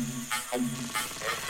Thank you.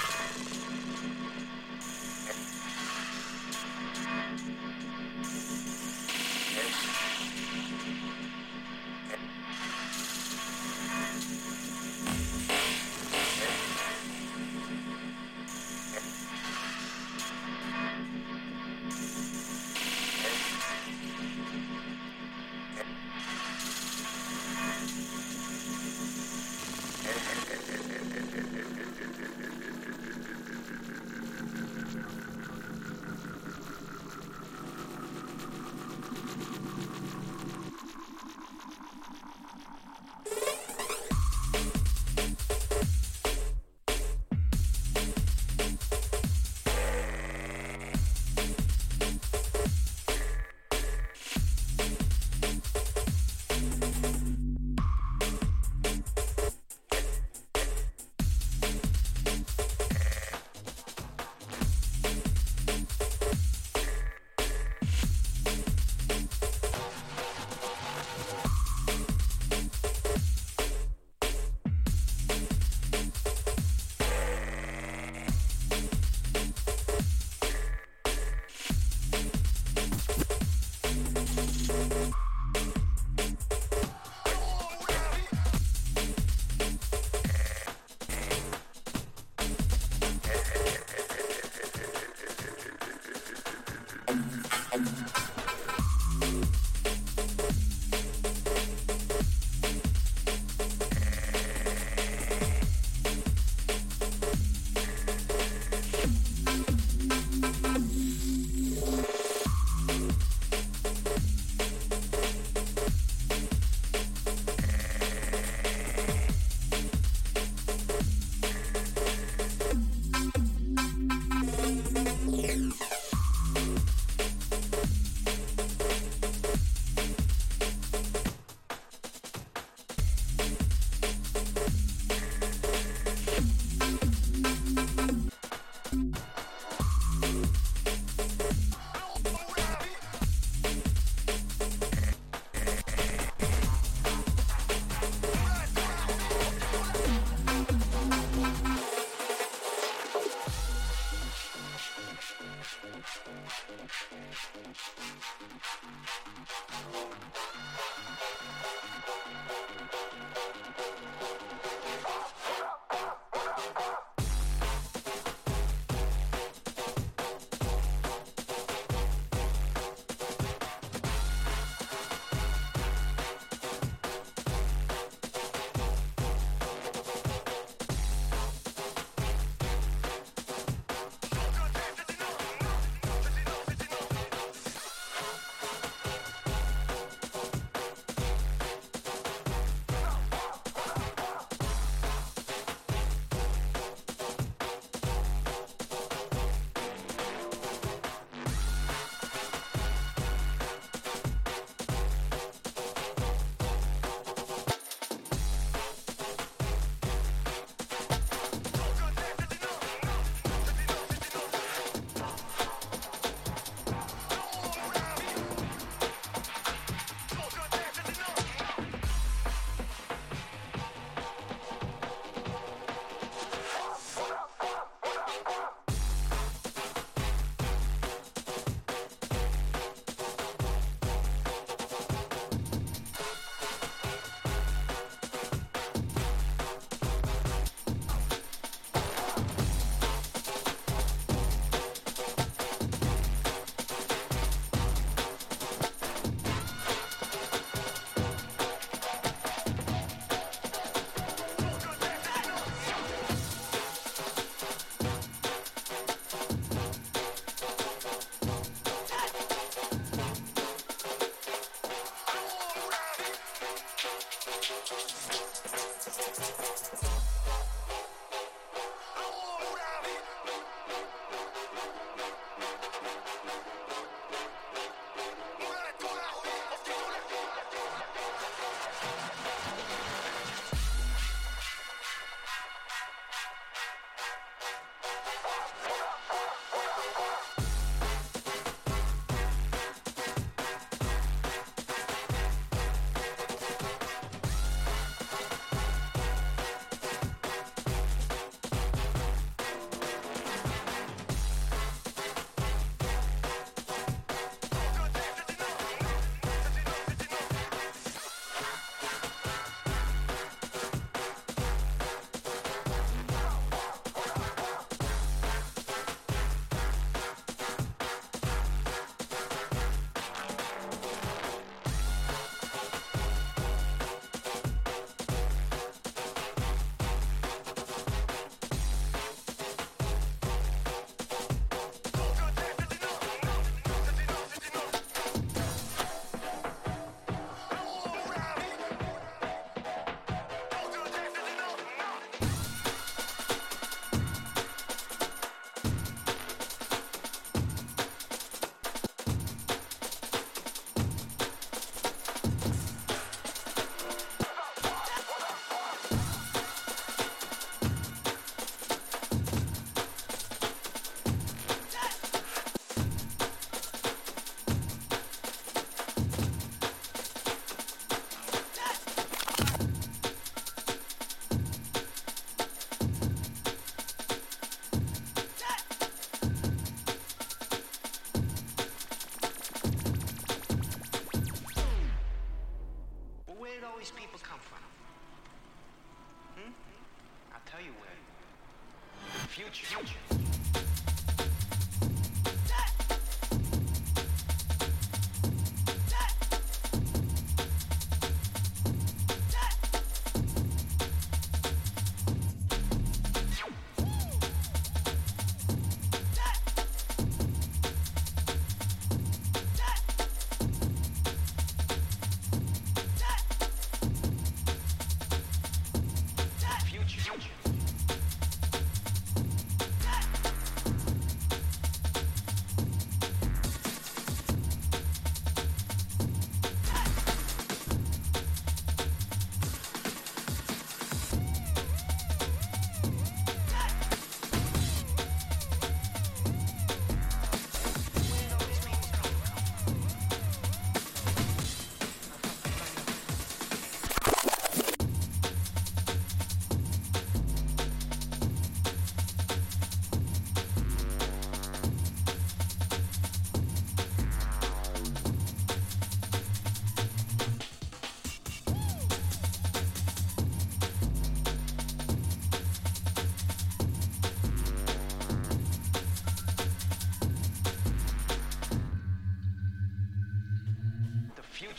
Future.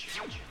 The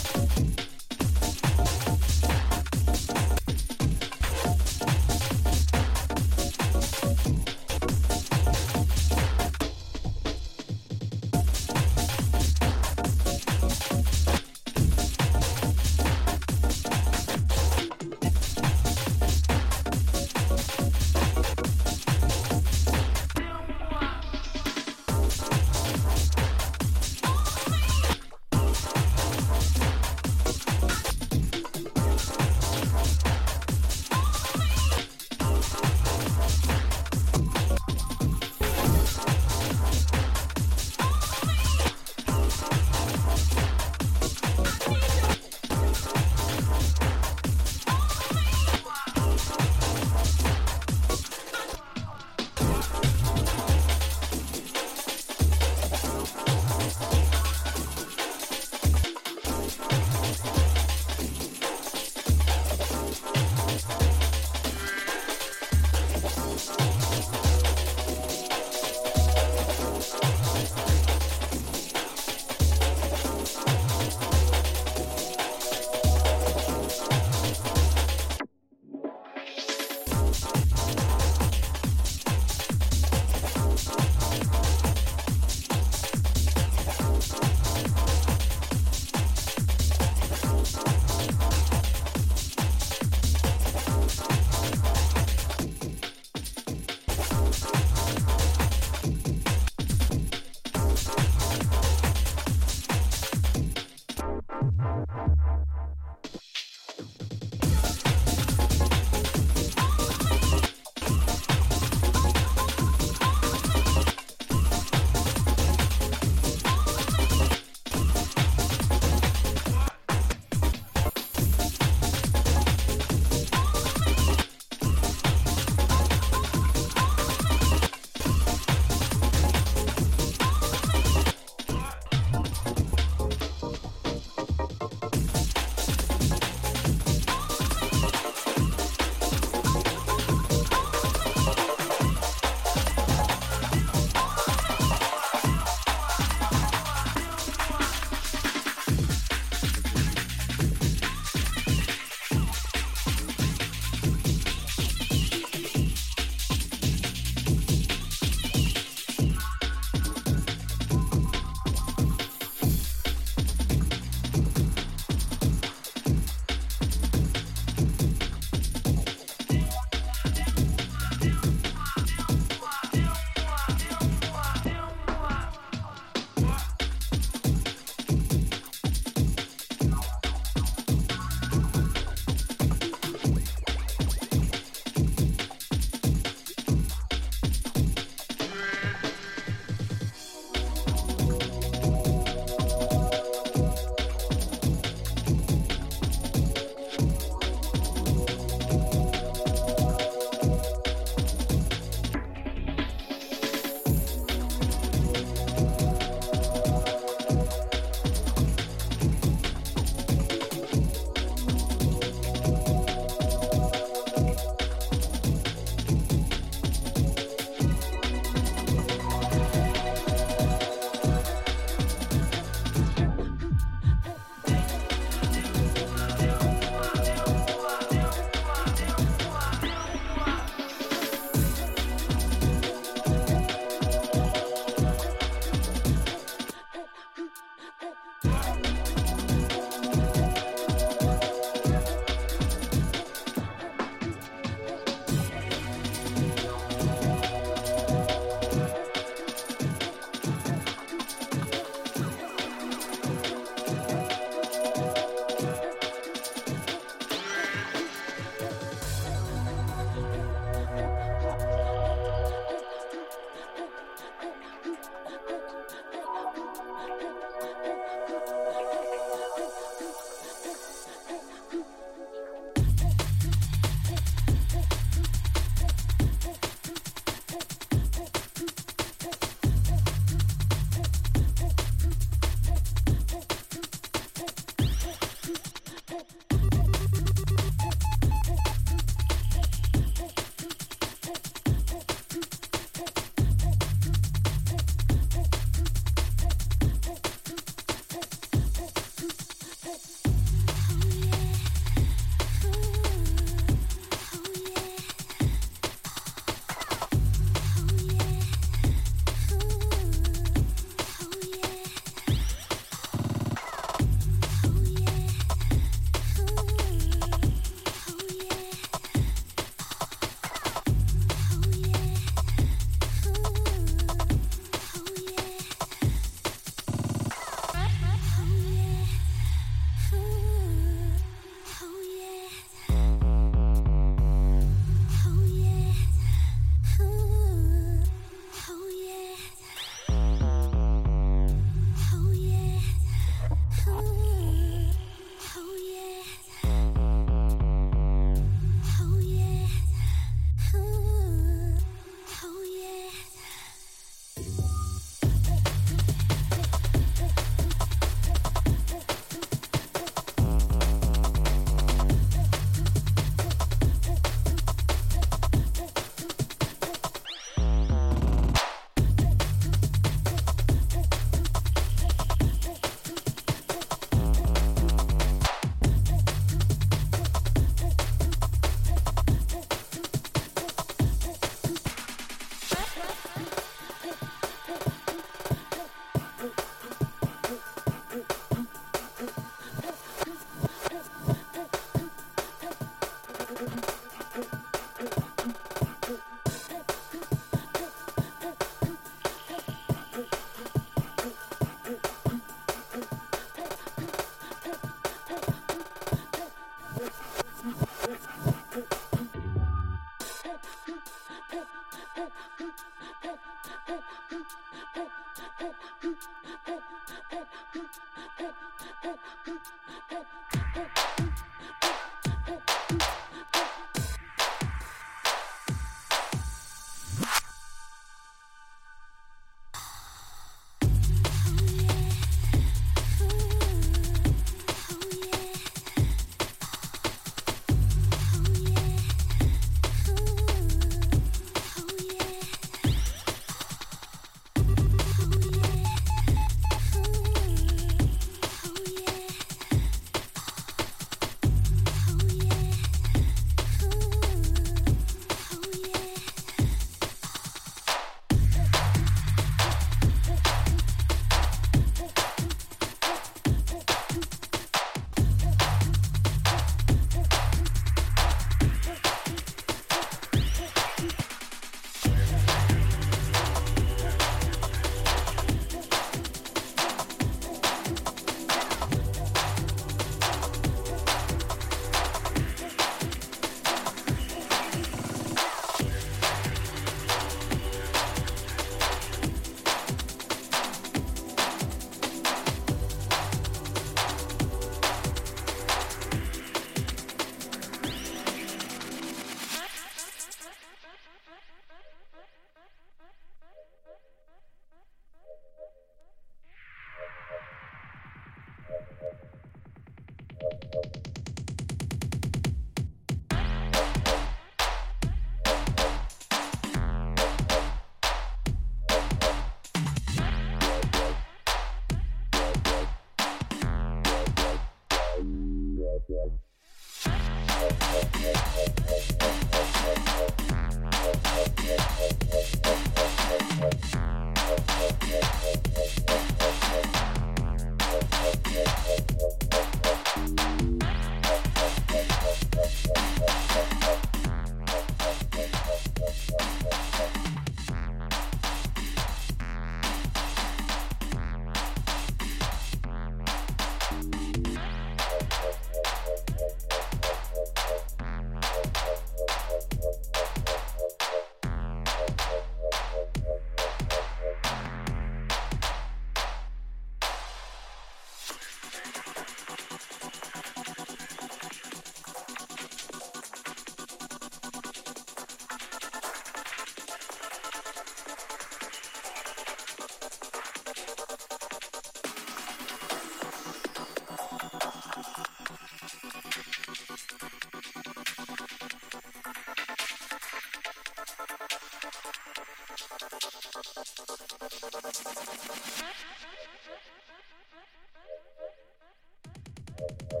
Thank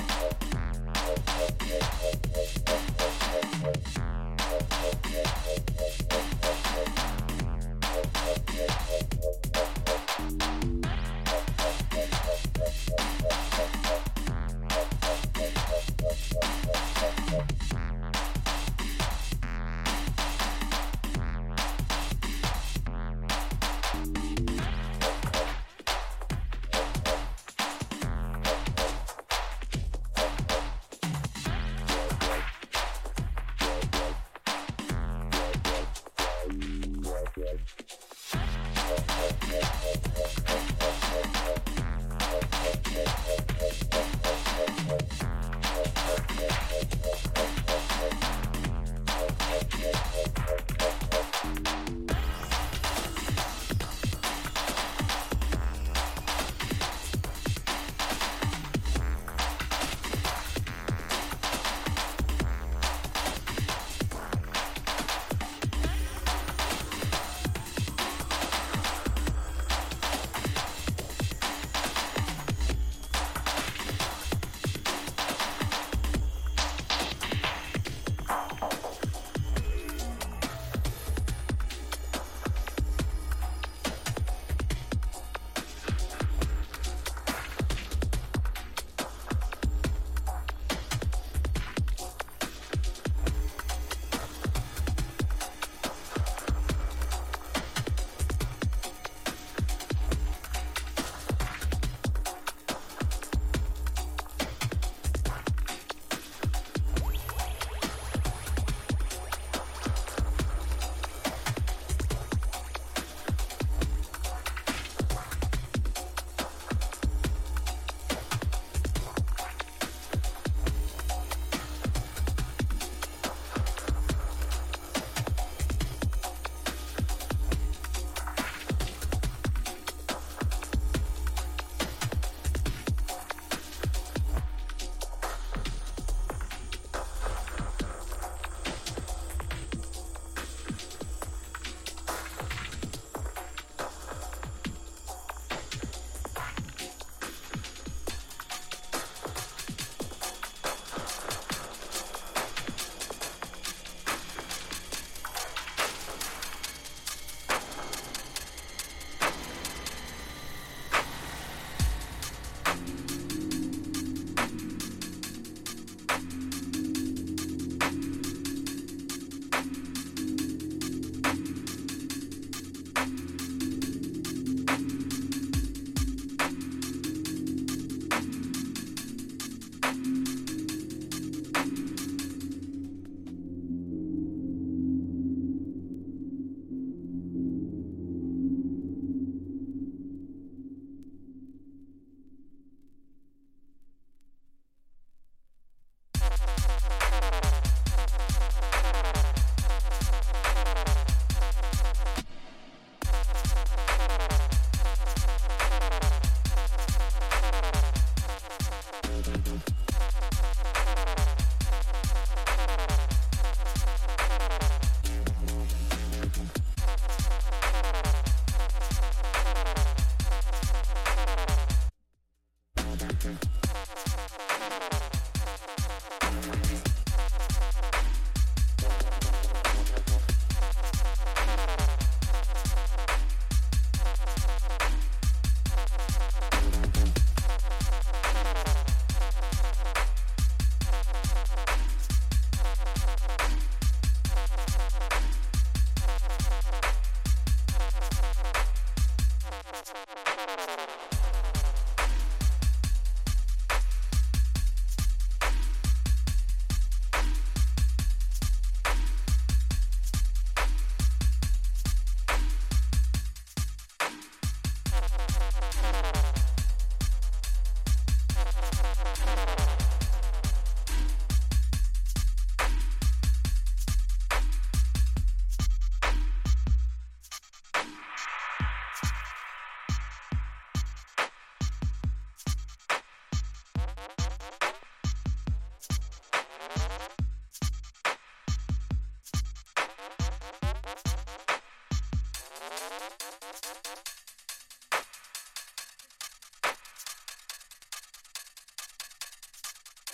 you.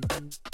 Thank you.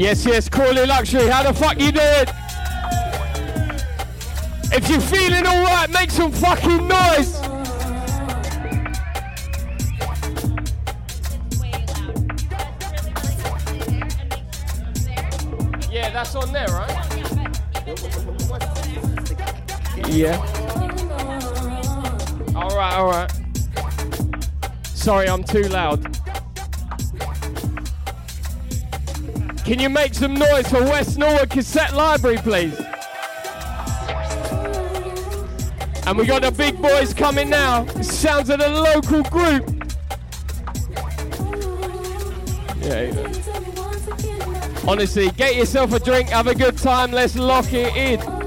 Yes, yes, Crawley Luxury. How the fuck you doing? If you're feeling alright, make some fucking noise. Yeah, that's on there, right? Yeah. Alright, alright. Sorry, I'm too loud. Can you make some noise for West Norwood Cassette Library, please? And we got the big boys coming now. sounds of the local group. Yeah. Honestly, get yourself a drink, have a good time, let's lock it in.